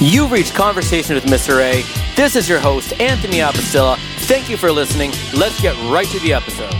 You've reached Conversation with Mr. A. This is your host, Anthony Apostilla. Thank you for listening. Let's get right to the episode.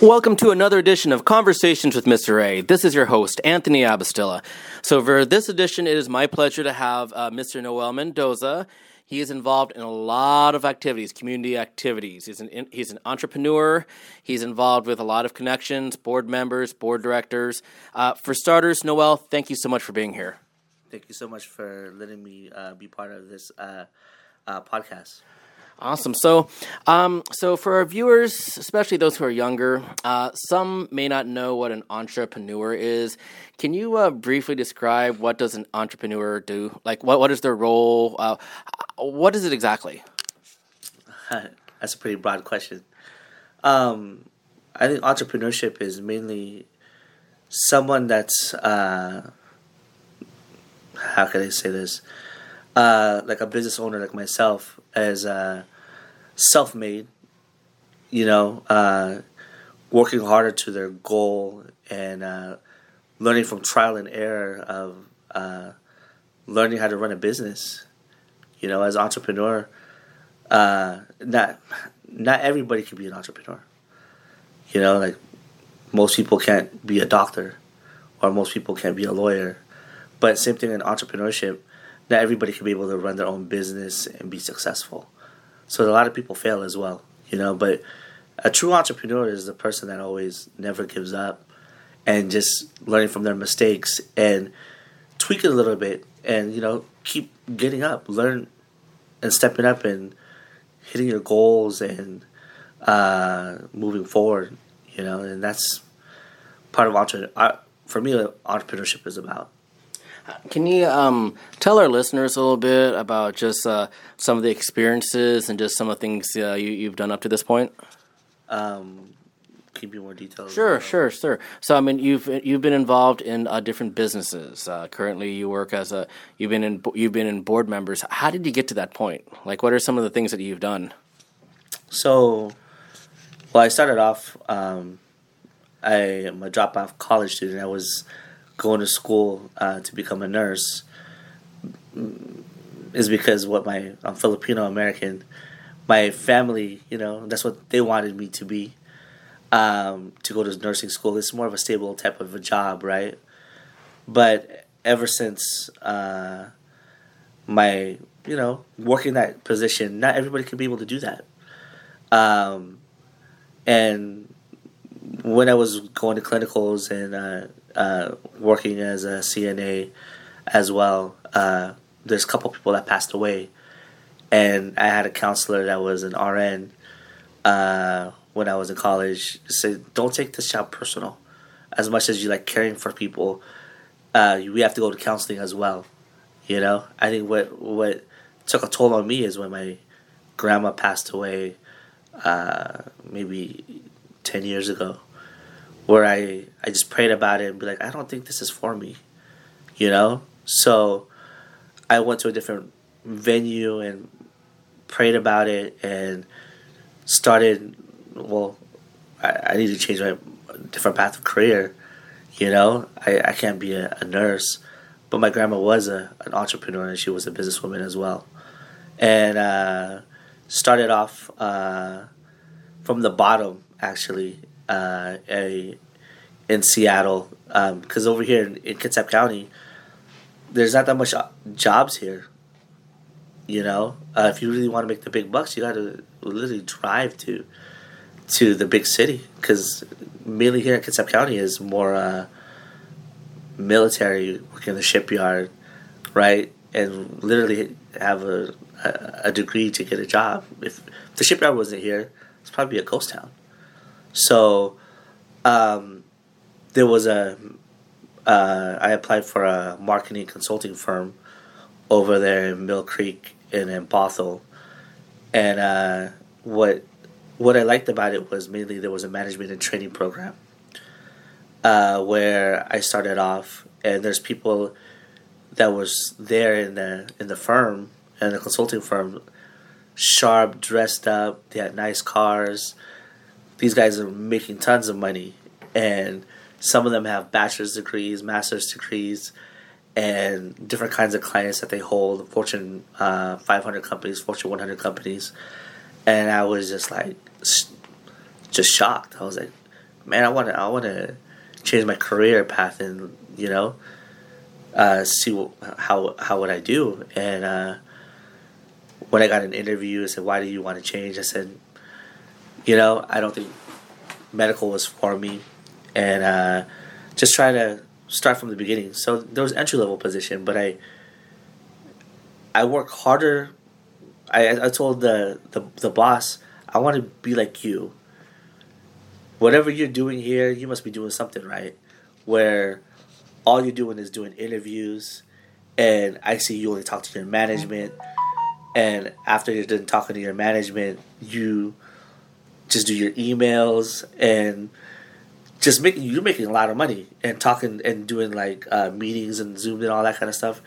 Welcome to another edition of Conversations with Mr. A. This is your host, Anthony Abastilla. So, for this edition, it is my pleasure to have uh, Mr. Noel Mendoza. He is involved in a lot of activities, community activities. He's an he's an entrepreneur. He's involved with a lot of connections, board members, board directors. Uh, for starters, Noel, thank you so much for being here. Thank you so much for letting me uh, be part of this uh, uh, podcast. Awesome. So, um, so for our viewers, especially those who are younger, uh, some may not know what an entrepreneur is. Can you uh, briefly describe what does an entrepreneur do? Like, what what is their role? Uh, what is it exactly? That's a pretty broad question. Um, I think entrepreneurship is mainly someone that's uh, how can I say this? Uh, like a business owner like myself as uh, self-made, you know, uh, working harder to their goal and uh, learning from trial and error of uh, learning how to run a business. You know, as entrepreneur, uh, not not everybody can be an entrepreneur. You know, like most people can't be a doctor, or most people can't be a lawyer. But same thing in entrepreneurship, not everybody can be able to run their own business and be successful. So a lot of people fail as well, you know. But a true entrepreneur is the person that always never gives up and just learning from their mistakes and tweak it a little bit and you know keep getting up, learn and stepping up and hitting your goals and uh, moving forward. You know, and that's part of entrepreneur. Uh, for me, entrepreneurship is about. Can you um, tell our listeners a little bit about just uh, some of the experiences and just some of the things uh, you, have done up to this point? Um, keep you more details. Sure, sure, sure. So, I mean, you've you've been involved in uh, different businesses. Uh, currently, you work as a you've been in you've been in board members. How did you get to that point? Like, what are some of the things that you've done? So, well, I started off. Um, I am a drop off college student. I was going to school uh, to become a nurse is because what my I'm Filipino American, my family, you know, that's what they wanted me to be. Um, to go to nursing school, it's more of a stable type of a job, right? But ever since uh, my, you know, working that position, not everybody can be able to do that. Um, and when I was going to clinicals and uh, uh, working as a CNA as well. Uh, there's a couple people that passed away, and I had a counselor that was an RN uh, when I was in college. Say, don't take this job personal. As much as you like caring for people, uh, we have to go to counseling as well. You know, I think what what took a toll on me is when my grandma passed away, uh, maybe ten years ago where I I just prayed about it and be like, I don't think this is for me, you know. So I went to a different venue and prayed about it and started. Well, I, I need to change my different path of career. You know, I, I can't be a, a nurse, but my grandma was a, an entrepreneur and she was a businesswoman as well, and uh, started off uh, from the bottom actually uh, a in Seattle because um, over here in, in Kitsap County, there's not that much uh, jobs here. You know, uh, if you really want to make the big bucks, you got to literally drive to to the big city because mainly here in Kitsap County is more uh, military, working in the shipyard, right, and literally have a, a, a degree to get a job. If the shipyard wasn't here, it's probably a ghost town. So um, there was a uh, I applied for a marketing consulting firm over there in Mill Creek and in Bothell, and uh, what what I liked about it was mainly there was a management and training program uh, where I started off, and there's people that was there in the in the firm and the consulting firm, sharp, dressed up. They had nice cars. These guys are making tons of money, and some of them have bachelor's degrees, master's degrees, and different kinds of clients that they hold. Fortune uh, 500 companies, Fortune 100 companies, and I was just like, just shocked. I was like, man, I want to, I want to change my career path and you know, uh, see what, how how would I do and. Uh, when I got an interview, I said, "Why do you want to change?" I said, "You know, I don't think medical was for me, and uh, just try to start from the beginning." So there was entry level position, but I I work harder. I I told the the the boss, "I want to be like you. Whatever you're doing here, you must be doing something right." Where all you're doing is doing interviews, and I see you only talk to your management and after you're done talking to your management, you just do your emails and just making you're making a lot of money and talking and doing like uh, meetings and Zoom and all that kind of stuff.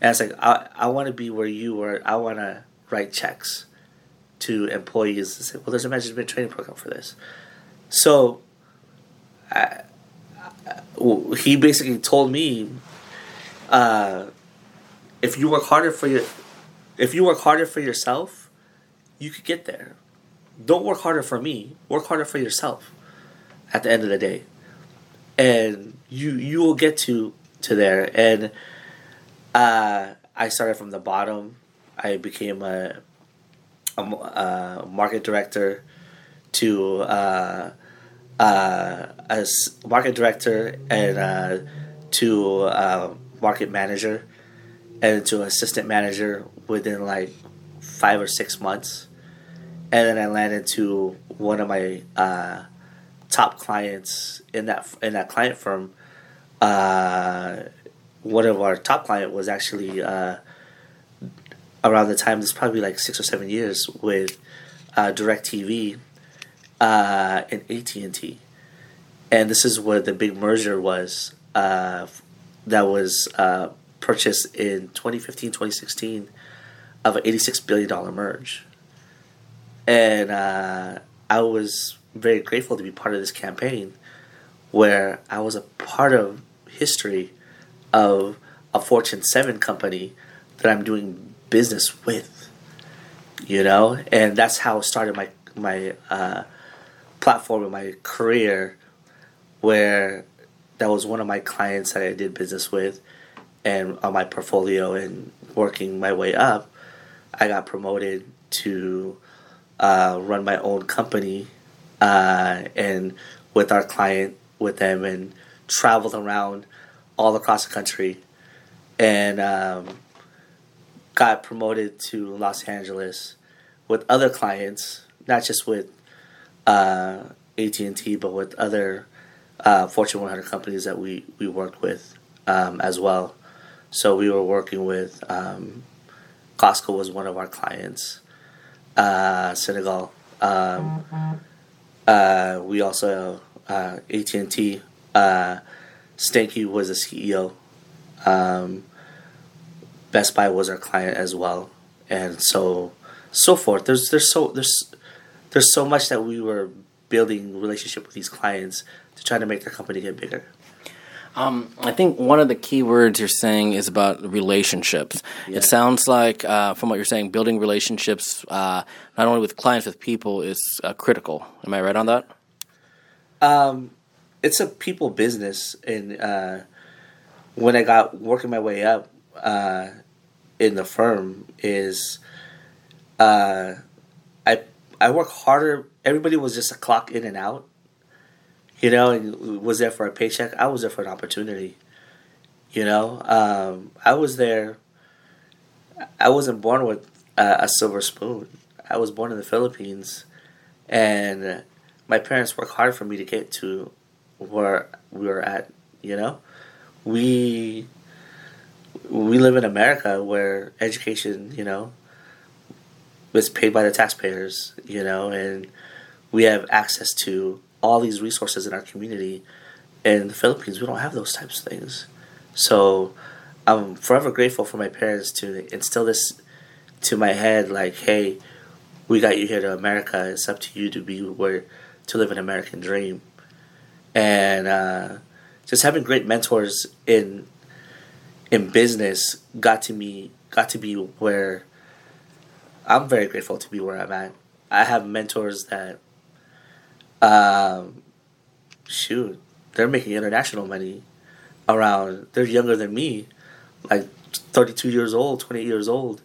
And it's like I I want to be where you were. I want to write checks to employees and say, well, there's a management training program for this. So, I, he basically told me, uh, if you work harder for your if you work harder for yourself, you could get there. Don't work harder for me. Work harder for yourself. At the end of the day, and you you will get to to there. And uh, I started from the bottom. I became a a, a market director to uh, uh, as market director and uh, to uh, market manager and to assistant manager within like five or six months. And then I landed to one of my uh, top clients in that in that client firm. Uh, one of our top client was actually uh, around the time. This probably like six or seven years with uh, Directv uh, and AT and T, and this is where the big merger was. Uh, that was uh, purchased in 2015, 2016 of an $86 billion merge. And uh, I was very grateful to be part of this campaign where I was a part of history of a Fortune 7 company that I'm doing business with. You know, and that's how I started my my uh, platform and my career, where that was one of my clients that I did business with, and on my portfolio and working my way up, I got promoted to uh, run my own company uh, and with our client with them and traveled around all across the country and um, got promoted to Los Angeles with other clients, not just with uh, AT and T, but with other uh, Fortune 100 companies that we we worked with um, as well. So we were working with um, Costco was one of our clients. Uh, Sinegal. Um, uh, we also uh, AT and T. Uh, Stankey was a CEO. Um, Best Buy was our client as well, and so so forth. There's there's so there's there's so much that we were building relationship with these clients to try to make their company get bigger. Um, I think one of the key words you're saying is about relationships. Yeah. It sounds like, uh, from what you're saying, building relationships uh, not only with clients, with people is uh, critical. Am I right on that? Um, it's a people business, and uh, when I got working my way up uh, in the firm, is uh, I I work harder. Everybody was just a clock in and out you know, and was there for a paycheck. I was there for an opportunity. You know, um, I was there. I wasn't born with a, a silver spoon. I was born in the Philippines, and my parents worked hard for me to get to where we were at. You know, we we live in America where education, you know, was paid by the taxpayers. You know, and we have access to all these resources in our community. In the Philippines, we don't have those types of things. So I'm forever grateful for my parents to instill this to my head like, hey, we got you here to America. It's up to you to be where to live an American dream. And uh, just having great mentors in in business got to me got to be where I'm very grateful to be where I'm at. I have mentors that um shoot, they're making international money around they're younger than me, like 32 years old, 28 years old.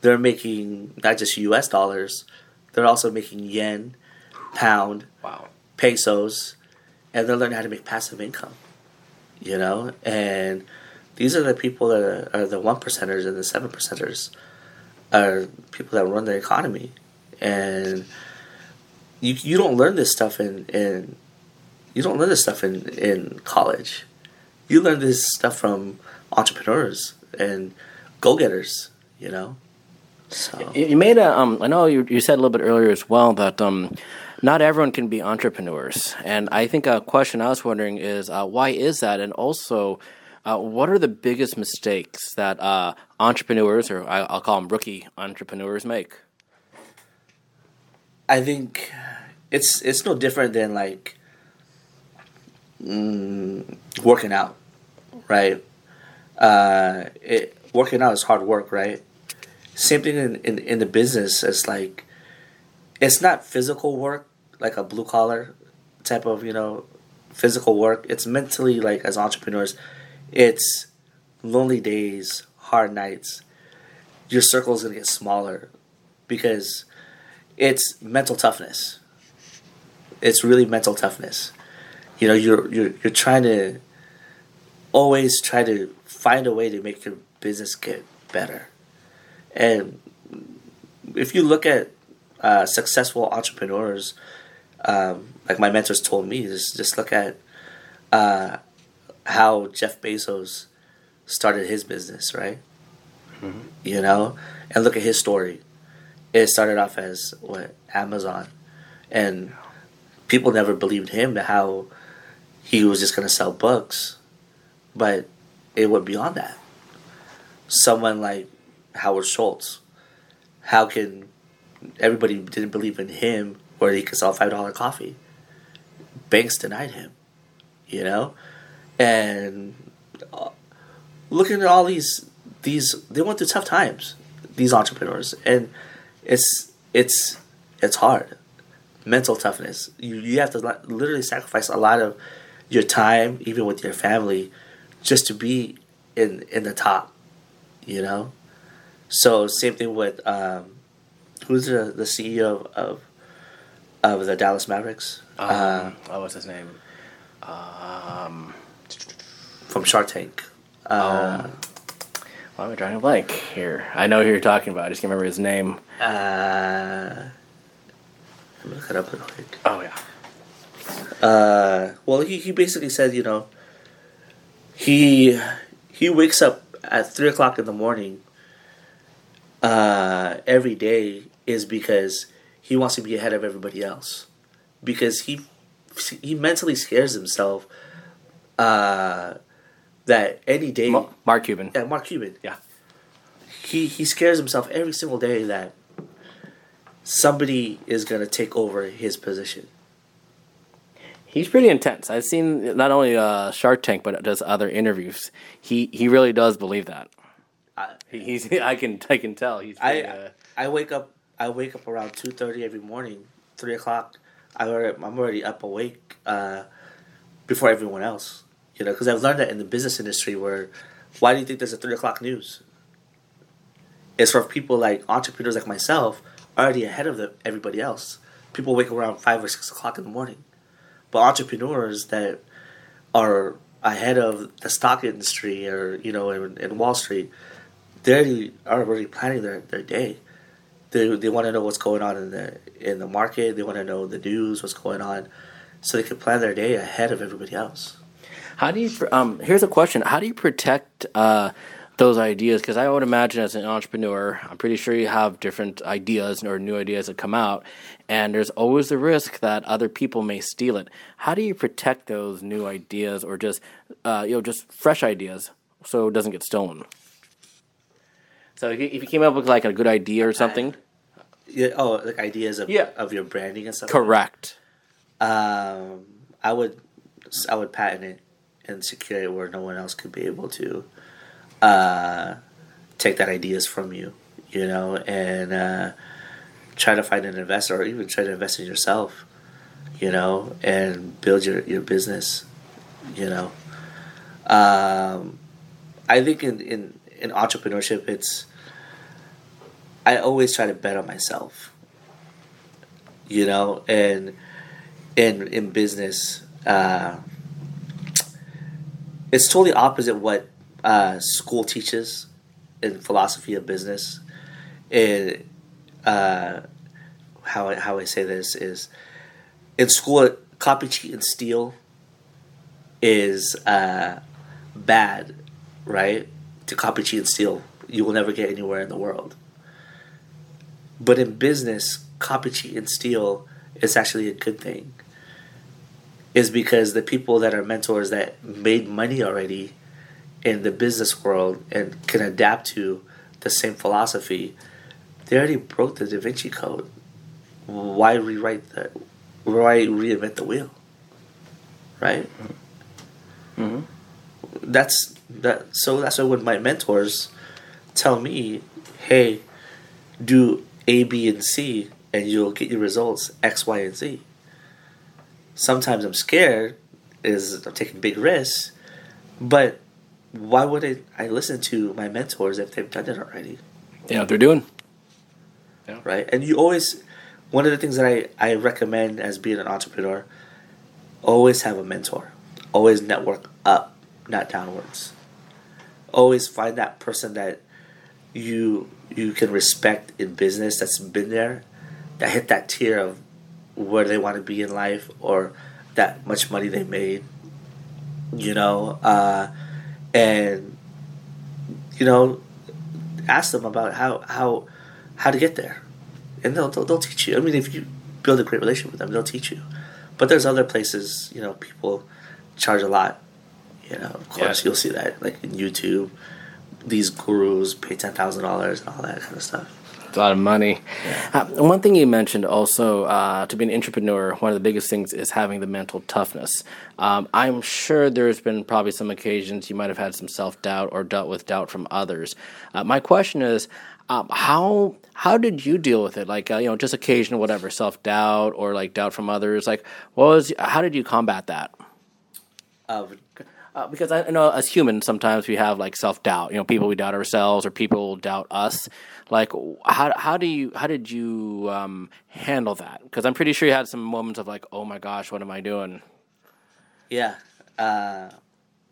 They're making not just US dollars, they're also making yen, pound, Wow. pesos, and they're learning how to make passive income. You know, and these are the people that are, are the one percenters and the seven percenters are people that run the economy, and you you don't learn this stuff in in you don't learn this stuff in in college. You learn this stuff from entrepreneurs and go getters. You know, so You made a. Um, I know you, you said a little bit earlier as well that um, not everyone can be entrepreneurs, and I think a question I was wondering is uh, why is that, and also. Uh, what are the biggest mistakes that uh, entrepreneurs, or I, I'll call them rookie entrepreneurs, make? I think it's it's no different than like mm, working out, right? Uh, it working out is hard work, right? Same thing in, in, in the business. It's like it's not physical work like a blue collar type of you know physical work. It's mentally like as entrepreneurs, it's lonely days, hard nights. Your circle is gonna get smaller because it's mental toughness. It's really mental toughness. You know, you're you're you're trying to always try to find a way to make your business get better. And if you look at uh, successful entrepreneurs, um, like my mentors told me, just just look at uh, how Jeff Bezos started his business, right? You know, and look at his story it started off as what Amazon, and people never believed him how he was just gonna sell books, but it went beyond that. Someone like Howard Schultz, how can everybody didn't believe in him where he could sell five dollar coffee? Banks denied him, you know, and uh, looking at all these these they went through tough times these entrepreneurs and it's it's it's hard mental toughness you you have to literally sacrifice a lot of your time even with your family just to be in in the top you know so same thing with um who's the the ceo of of the dallas mavericks uh, Um, what was his name? Um, from shark tank uh, why am I drawing a blank here? I know who you're talking about. I just can't remember his name. uh let me look it up real quick Oh yeah. uh, well, he, he basically said, you know, he he wakes up at three o'clock in the morning uh, every day is because he wants to be ahead of everybody else because he he mentally scares himself uh, that any day Mark Cuban. yeah, Mark Cuban Yeah. he he scares himself every single day that somebody is gonna take over his position. He's pretty intense. I've seen not only uh, Shark Tank, but does other interviews. He he really does believe that. I, he's I can I can tell he's. I uh, I wake up I wake up around two thirty every morning, three o'clock. I already, I'm already up awake uh, before everyone else. You know, because I've learned that in the business industry, where why do you think there's a three o'clock news? It's for people like entrepreneurs like myself, already ahead of the, everybody else. People wake around five or six o'clock in the morning, but entrepreneurs that are ahead of the stock industry or you know in, in Wall Street, they are already planning their, their day. They, they want to know what's going on in the in the market. They want to know the news, what's going on, so they can plan their day ahead of everybody else. How do you? Um, here's a question: How do you protect uh, those ideas? Because I would imagine, as an entrepreneur, I'm pretty sure you have different ideas or new ideas that come out, and there's always the risk that other people may steal it. How do you protect those new ideas or just uh, you know just fresh ideas so it doesn't get stolen. So if you if you came up with like a good idea or something, Yeah. Oh, like ideas of Yeah. of your branding and stuff. correct. Um, I would I would patent it and secure it where no one else could be able to uh, take that ideas from you. You know, and uh, try to find an investor or even try to invest in yourself. You know, and build your your business. You know, um, I think in in in entrepreneurship, it's I always try to bet on myself. You know, and in in business, uh, it's totally opposite what uh, school teaches in philosophy of business. And uh, how how I say this is, in school, copy, cheat, and steal is uh, bad, right? To copy, cheat, and steal, you will never get anywhere in the world. But in business, copy, cheat, and steal is actually a good thing. Is because the people that are mentors that made money already in the business world and can adapt to the same philosophy, they already broke the Da Vinci Code. Why rewrite the? Why reinvent the wheel? Right. Mhm. That's that. So that's why when my mentors tell me, "Hey, do A, B, and C, and you'll get your results X, Y, and Z." Sometimes I'm scared, is I'm taking big risks, but why would I, I listen to my mentors if they've done it already, You know what they're doing. Yeah. right? And you always, one of the things that I, I recommend as being an entrepreneur, always have a mentor, always network up, not downwards. Always find that person that you you can respect in business that's been there, that hit that tier of where they want to be in life or that much money they made, you know, uh, and you know, ask them about how how how to get there, and they'll, they'll they'll teach you. I mean, if you build a great relationship with them, they'll teach you. But there's other places, you know, people charge a lot. You know, of course, Yeah. you'll see that like in YouTube. These gurus pay ten thousand dollars and all that kind of stuff. It's a lot of money. Uh, one thing you mentioned also uh, to be an entrepreneur, one of the biggest things is having the mental toughness. Um, I'm sure there's been probably some occasions you might have had some self doubt or dealt with doubt from others. Uh, my question is, um, how how did you deal with it? Like uh, you know, just occasional whatever self doubt or like doubt from others. Like, what was how did you combat that? Uh, Uh, because I I know as humans, sometimes we have like self doubt. You know, people we doubt ourselves, or people doubt us. Like, how how do you how did you um, handle that? Because I'm pretty sure you had some moments of like, oh my gosh, what am I doing? Yeah. Uh,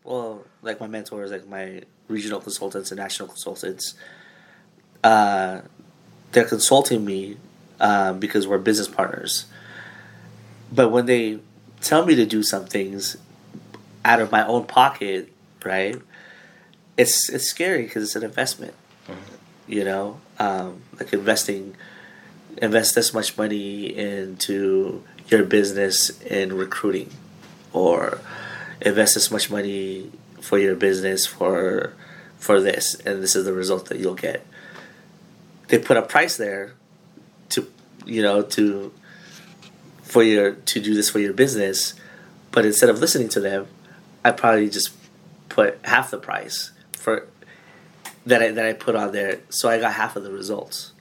well, like my mentors, like my regional consultants and national consultants, uh, they're consulting me uh, because we're business partners. But when they tell me to do some things out of my own pocket, right? It's it's scary because it's an investment. You know, um, like investing, invest this much money into your business in recruiting or invest this much money for your business for for this and this is the result that you'll get they put a price there to you know to for your to do this for your business but instead of listening to them i probably just put half the price for that I, that I put on there so i got half of the results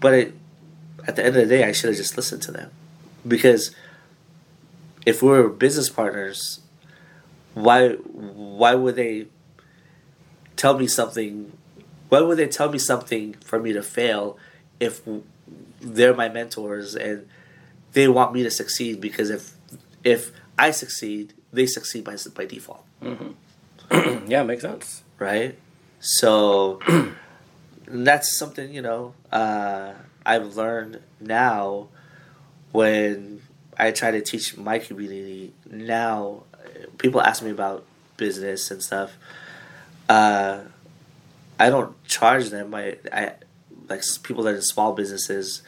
but it, at the end of the day i should have just listened to them because if we were business partners, why why would they tell me something? Why would they tell me something for me to fail if they're my mentors and they want me to succeed? Because if if I succeed, they succeed by by default, yeah, makes sense. right? So that's something you know uh, I've learned now when I try to teach my community now, people ask me about business and stuff. Uh, I don't charge them. I, I like people that are in small businesses.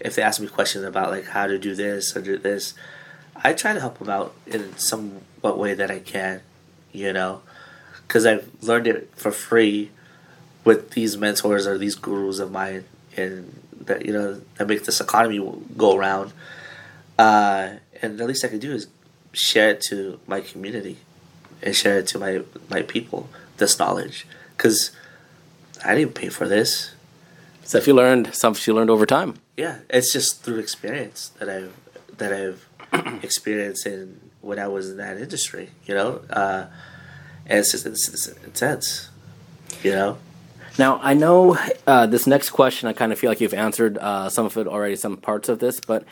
If they ask me questions about like how to do this or do this, I try to help them out in some what way that I can, you know, because I've learned it for free with these mentors or these gurus of mine, and that you know that make this economy go around. Uh, and the least I can do is share it to my community and share it to my my people. This knowledge, because I didn't pay for this. So if you learned something you learned over time. Yeah, it's just through experience that I've that I've experienced in when I was in that industry. You know, uh, and it's just it's, it's intense. You know. Now I know uh, this next question. I kind of feel like you've answered uh, some of it already, some parts of this. But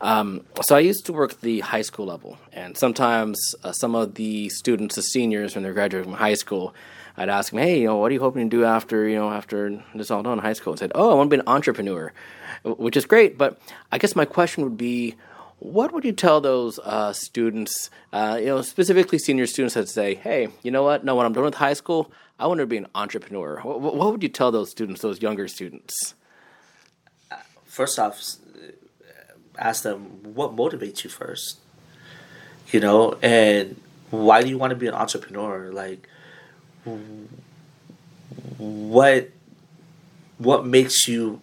um, so I used to work the high school level, and sometimes uh, some of the students, the seniors, when they're graduating from high school, I'd ask them, "Hey, you know, what are you hoping to do after you know after this all done in high school?" And said, "Oh, I want to be an entrepreneur," which is great. But I guess my question would be. What would you tell those uh, students, uh, you know, specifically senior students that say, "Hey, you know what? No, when I'm done with high school, I want to be an entrepreneur." What, what would you tell those students, those younger students? First off, ask them what motivates you first. You know, and why do you want to be an entrepreneur? Like, what what makes you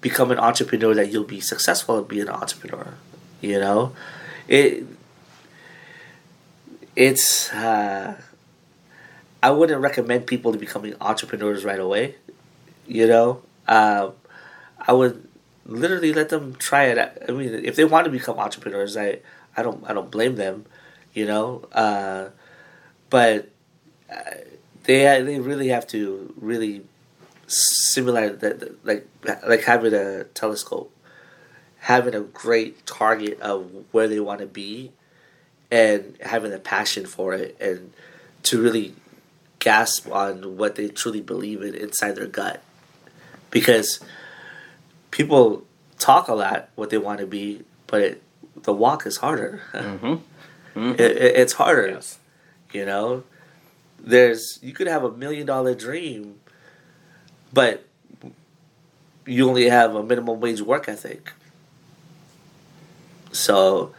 become an entrepreneur that you'll be successful at being an entrepreneur you know? It it's uh, i wouldn't recommend people to becoming entrepreneurs right away you know? Um, i would literally let them try it i mean if they want to become entrepreneurs i i don't i don't blame them you know? Uh, but uh, they they really have to really simulate that like like having a telescope having a great target of where they want to be and having a passion for it and to really gasp on what they truly believe in inside their gut because people talk a lot what they want to be but it, the walk is harder mm-hmm. Mm-hmm. It, it, it's harder yes. you know there's you could have a million dollar dream, but you only have a minimum wage work ethic. So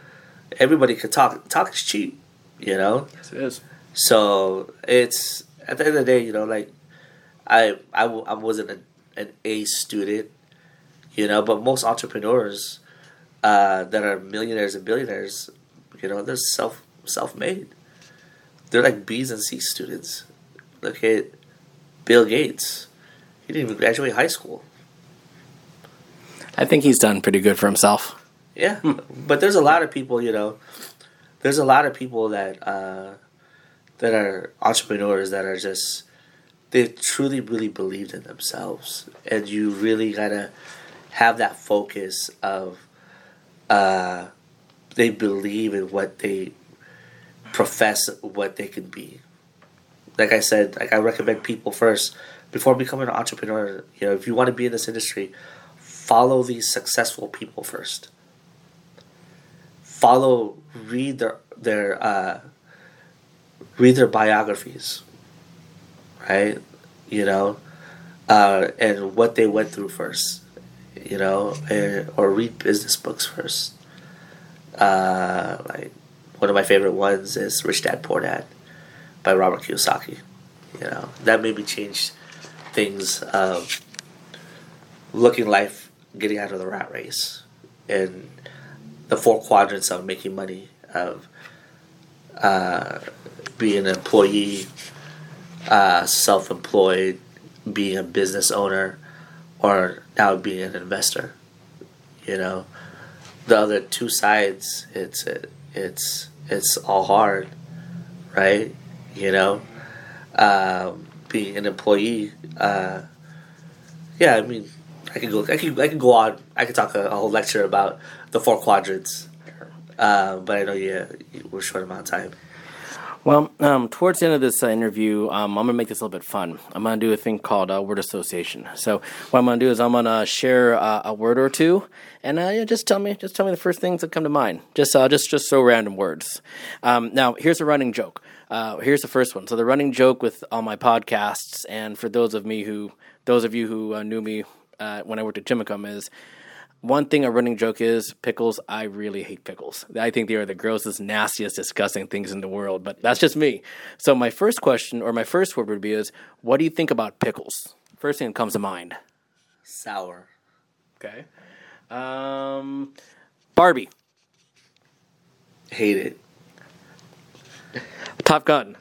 everybody could talk. Talk is cheap, you know. Yes, it is. So it's at the end of the day, you know, like I I, I wasn't a, an A student, you know, but most entrepreneurs uh, that are millionaires and billionaires, you know, they're self self made. They're like B's and C students. Look at Bill Gates. He didn't even graduate high school. I think he's done pretty good for himself. Yeah, but there's a lot of people, you know, there's a lot of people that uh, that are entrepreneurs that are just they truly really believed in themselves, and you really gotta have that focus of uh, they believe in what they profess what they can be. Like I said, like I recommend people first before becoming an entrepreneur. You know, if you want to be in this industry, follow these successful people first. Follow, read their their uh, read their biographies, right? You know, uh, and what they went through first. You know, and, or read business books first. Uh, like one of my favorite ones is Rich Dad Poor Dad by Robert Kiyosaki. You know, that made me change things of looking life, getting out of the rat race, and the four quadrants of making money, of uh, being an employee, uh, self employed, being a business owner, or now being an investor. You know, the other two sides, it's it, it's it's all hard, right? You know, um, being an employee. Uh, yeah, I mean, I could go. I could. I could go on. I could talk a, a whole lecture about the four quadrants. Uh, but I know yeah, we're short amount of time. Well, um, towards the end of this uh, interview, um, I'm going to make this a little bit fun. I'm going to do a thing called uh, word association. So what I'm going to do is I'm going to share uh, a word or two, and uh, yeah, just tell me, just tell me the first things that come to mind. Just, uh, just, just so random words. Um, now, here's a running joke. Uh, here's the first one. So the running joke with all my podcasts, and for those of me who, those of you who knew me when I worked at Jimicum, is one thing a running joke is pickles. I really hate pickles. I think they are the grossest, nastiest, disgusting things in the world. But that's just me. So my first question, or my first word would be, is what do you think about pickles? First thing that comes to mind. Sour. Okay. Um, Barbie. Hate it. Top Gun.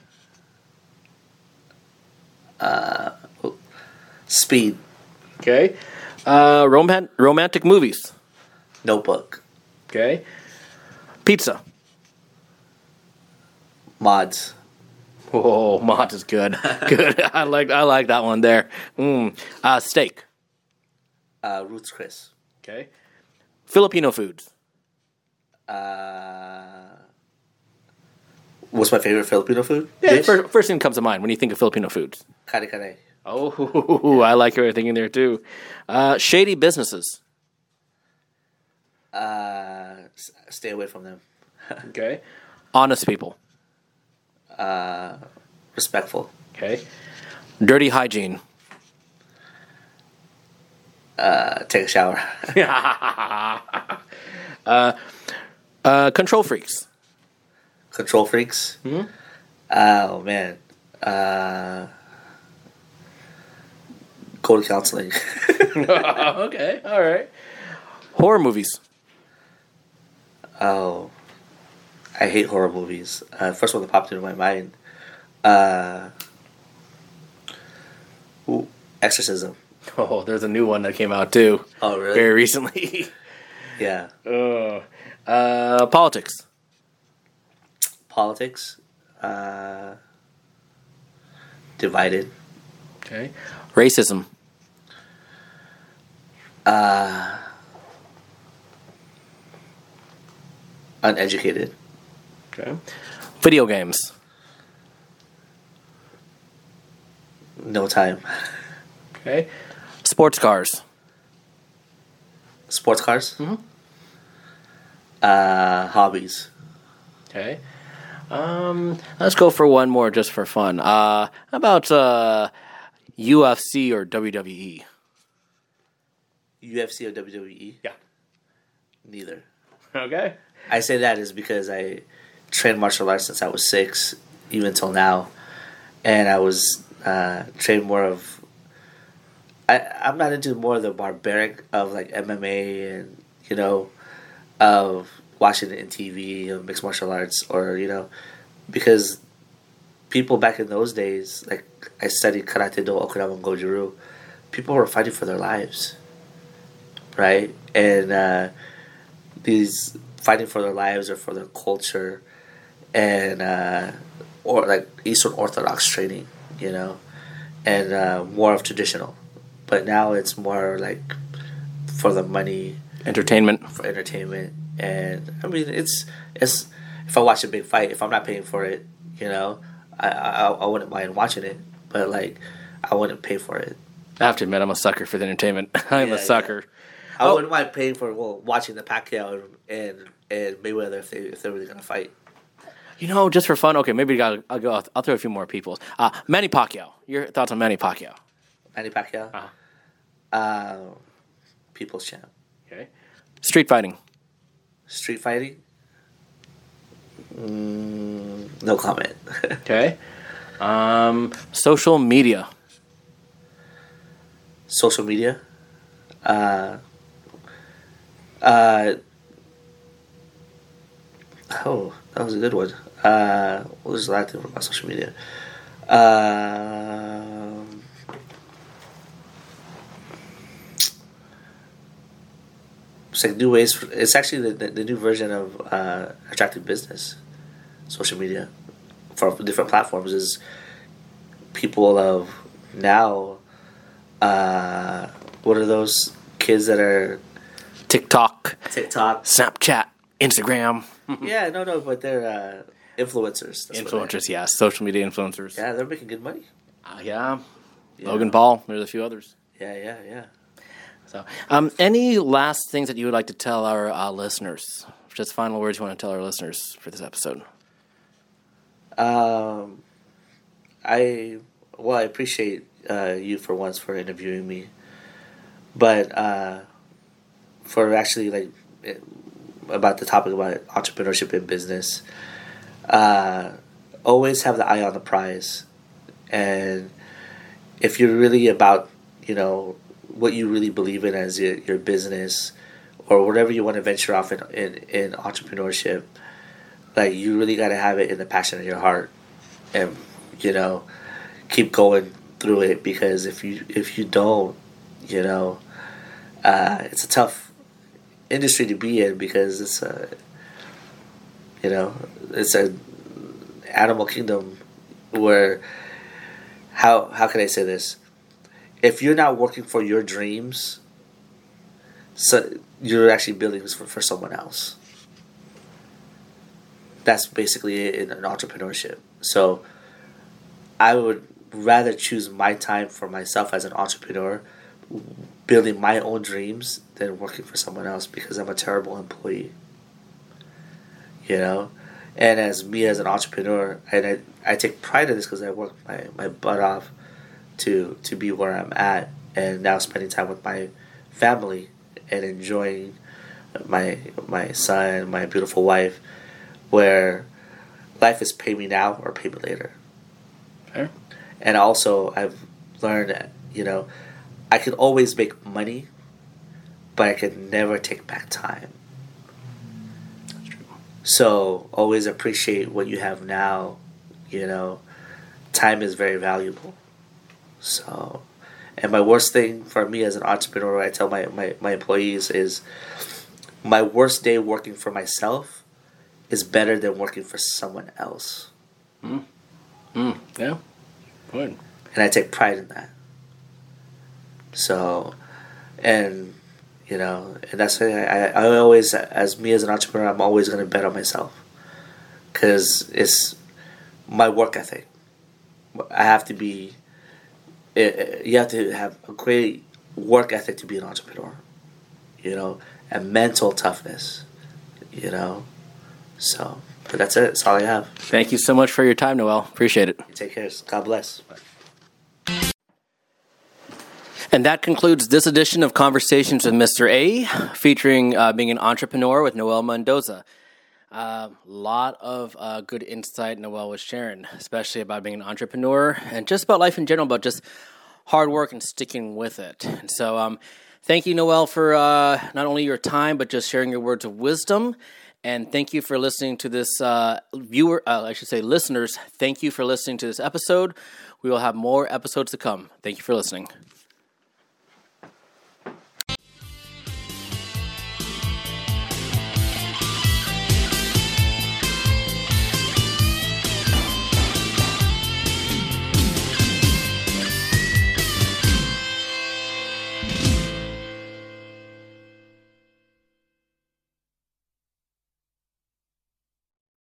Uh, speed. Okay. Uh, roman- romantic movies. Notebook. Okay. Pizza. Mods. Oh, Mott is good. good. I like I like that one there. Mm. Uh, steak. Uh, Ruth's Chris. Okay. Filipino foods. Uh, what's my favorite Filipino food? Yeah, Dish? first, first thing that comes to mind when you think of Filipino foods. Kare kare. Oh, I like everything in there too. Uh, shady businesses. Uh, s- stay away from them. Okay. Honest people. Respectful. Okay. Dirty hygiene. Uh, take a shower. Uh, control freaks. Control freaks. Oh man. Uh, go to counseling. okay. All right. Horror movies. oh, I hate horror movies. Uh, first one that popped into my mind. Uh, ooh, Exorcism. Oh, there's a new one that came out too. Oh really? Very recently. Yeah. uh, uh, politics. Politics. Uh, divided. Okay. Racism. Uneducated. Okay. Video games. No time. Okay. Sports cars. Sports cars. Uh, hobbies. Okay. Um, let's go for one more just for fun. Uh, how about uh, UFC or WWE? UFC or WWE? Yeah. Neither. Okay. I say that is because I trained martial arts since I was six, even till now, and I was uh, trained more of. I I'm not into more of the barbaric of like MMA and you know, of watching it in TV of mixed martial arts or you know, because people back in those days, like I studied karate do Okinawa and Goju-Ryu, people were fighting for their lives, right? And uh, these fighting for their lives or for their culture and uh, or like Eastern Orthodox training, you know, and uh, more of traditional. But now it's more like for the money, Entertainment. for entertainment, and I mean it's it's if I watch a big fight, if I'm not paying for it, you know, I I, I wouldn't mind watching it, but like I wouldn't pay for it. I have to admit, I'm a sucker for the entertainment. I'm Yeah, a sucker. I Oh. wouldn't mind paying for well watching the Pacquiao and and Mayweather if they if they're really gonna fight. You know, just for fun. Okay, maybe I'll, I'll go. I'll throw a few more people. Uh, Manny Pacquiao. Your thoughts on Manny Pacquiao? Manny Pacquiao, Uh-huh. uh, People's Champ, Okay. Street fighting. street fighting. Mm, no comment. Okay. Um, social media. Social media. Uh, uh, oh, that was a good one. Uh, what was the last thing about social media? Um it's like new ways. For, it's actually the, the, the new version of uh, attractive business, social media, for different platforms is people of now. Uh, what are those kids that are TikTok, TikTok? Snapchat, Instagram. yeah, no, no, but they're uh, influencers. That's what they are. Influencers, yes. Social media influencers. Yeah, they're making good money. Uh, yeah. Yeah. Logan Paul. There's a few others. Yeah, yeah, yeah. So, um, any last things that you would like to tell our uh, listeners? Just final words you want to tell our listeners for this episode? Um, I well, I appreciate uh, you for once for interviewing me, but uh, for actually like about the topic about entrepreneurship and business. Uh, always have the eye on the prize, and if you're really about you know what you really believe in as your, your business or whatever you want to venture off in, in, in entrepreneurship like you really got to have it in the passion of your heart and you know keep going through it because if you if you don't you know uh, it's a tough industry to be in because it's a you know it's a animal kingdom where how how can I say this if you're not working for your dreams so you're actually building this for, for someone else that's basically it in an entrepreneurship. So I would rather choose my time for myself as an entrepreneur, building my own dreams than working for someone else because I'm a terrible employee. You know? And as me as an entrepreneur, and I, I take pride in this because I work my, my butt off to to be where I'm at and now spending time with my family and enjoying my my son, my beautiful wife where life is pay me now or pay me later. Fair. And also, I've learned you know, I can always make money, but I can never take back time. So, always appreciate what you have now. You know, time is very valuable. So, and my worst thing for me as an entrepreneur, I tell my, my, my employees is my worst day working for myself is better than working for someone else. Mm. Mm. Yeah. Good. And I take pride in that. So, and you know, and that's why I, I always, as me as an entrepreneur, I'm always going to bet on myself because it's my work ethic. I have to be. Eh, eh, you have to have a great work ethic to be an entrepreneur. You know, and mental toughness. You know, so, but that's it. That's all I have. Thank you so much for your time, Noel. Appreciate it. Take care. God bless. And that concludes this edition of Conversations with Mr. A, featuring uh, being an entrepreneur with Noel Mendoza. A uh, lot of uh, good insight Noel was sharing, especially about being an entrepreneur and just about life in general, but just hard work and sticking with it. And so, um, thank you, Noel, for uh, not only your time, but just sharing your words of wisdom and thank you for listening to this uh, viewer, uh, I should say listeners. Thank you for listening to this episode. We will have more episodes to come. Thank you for listening.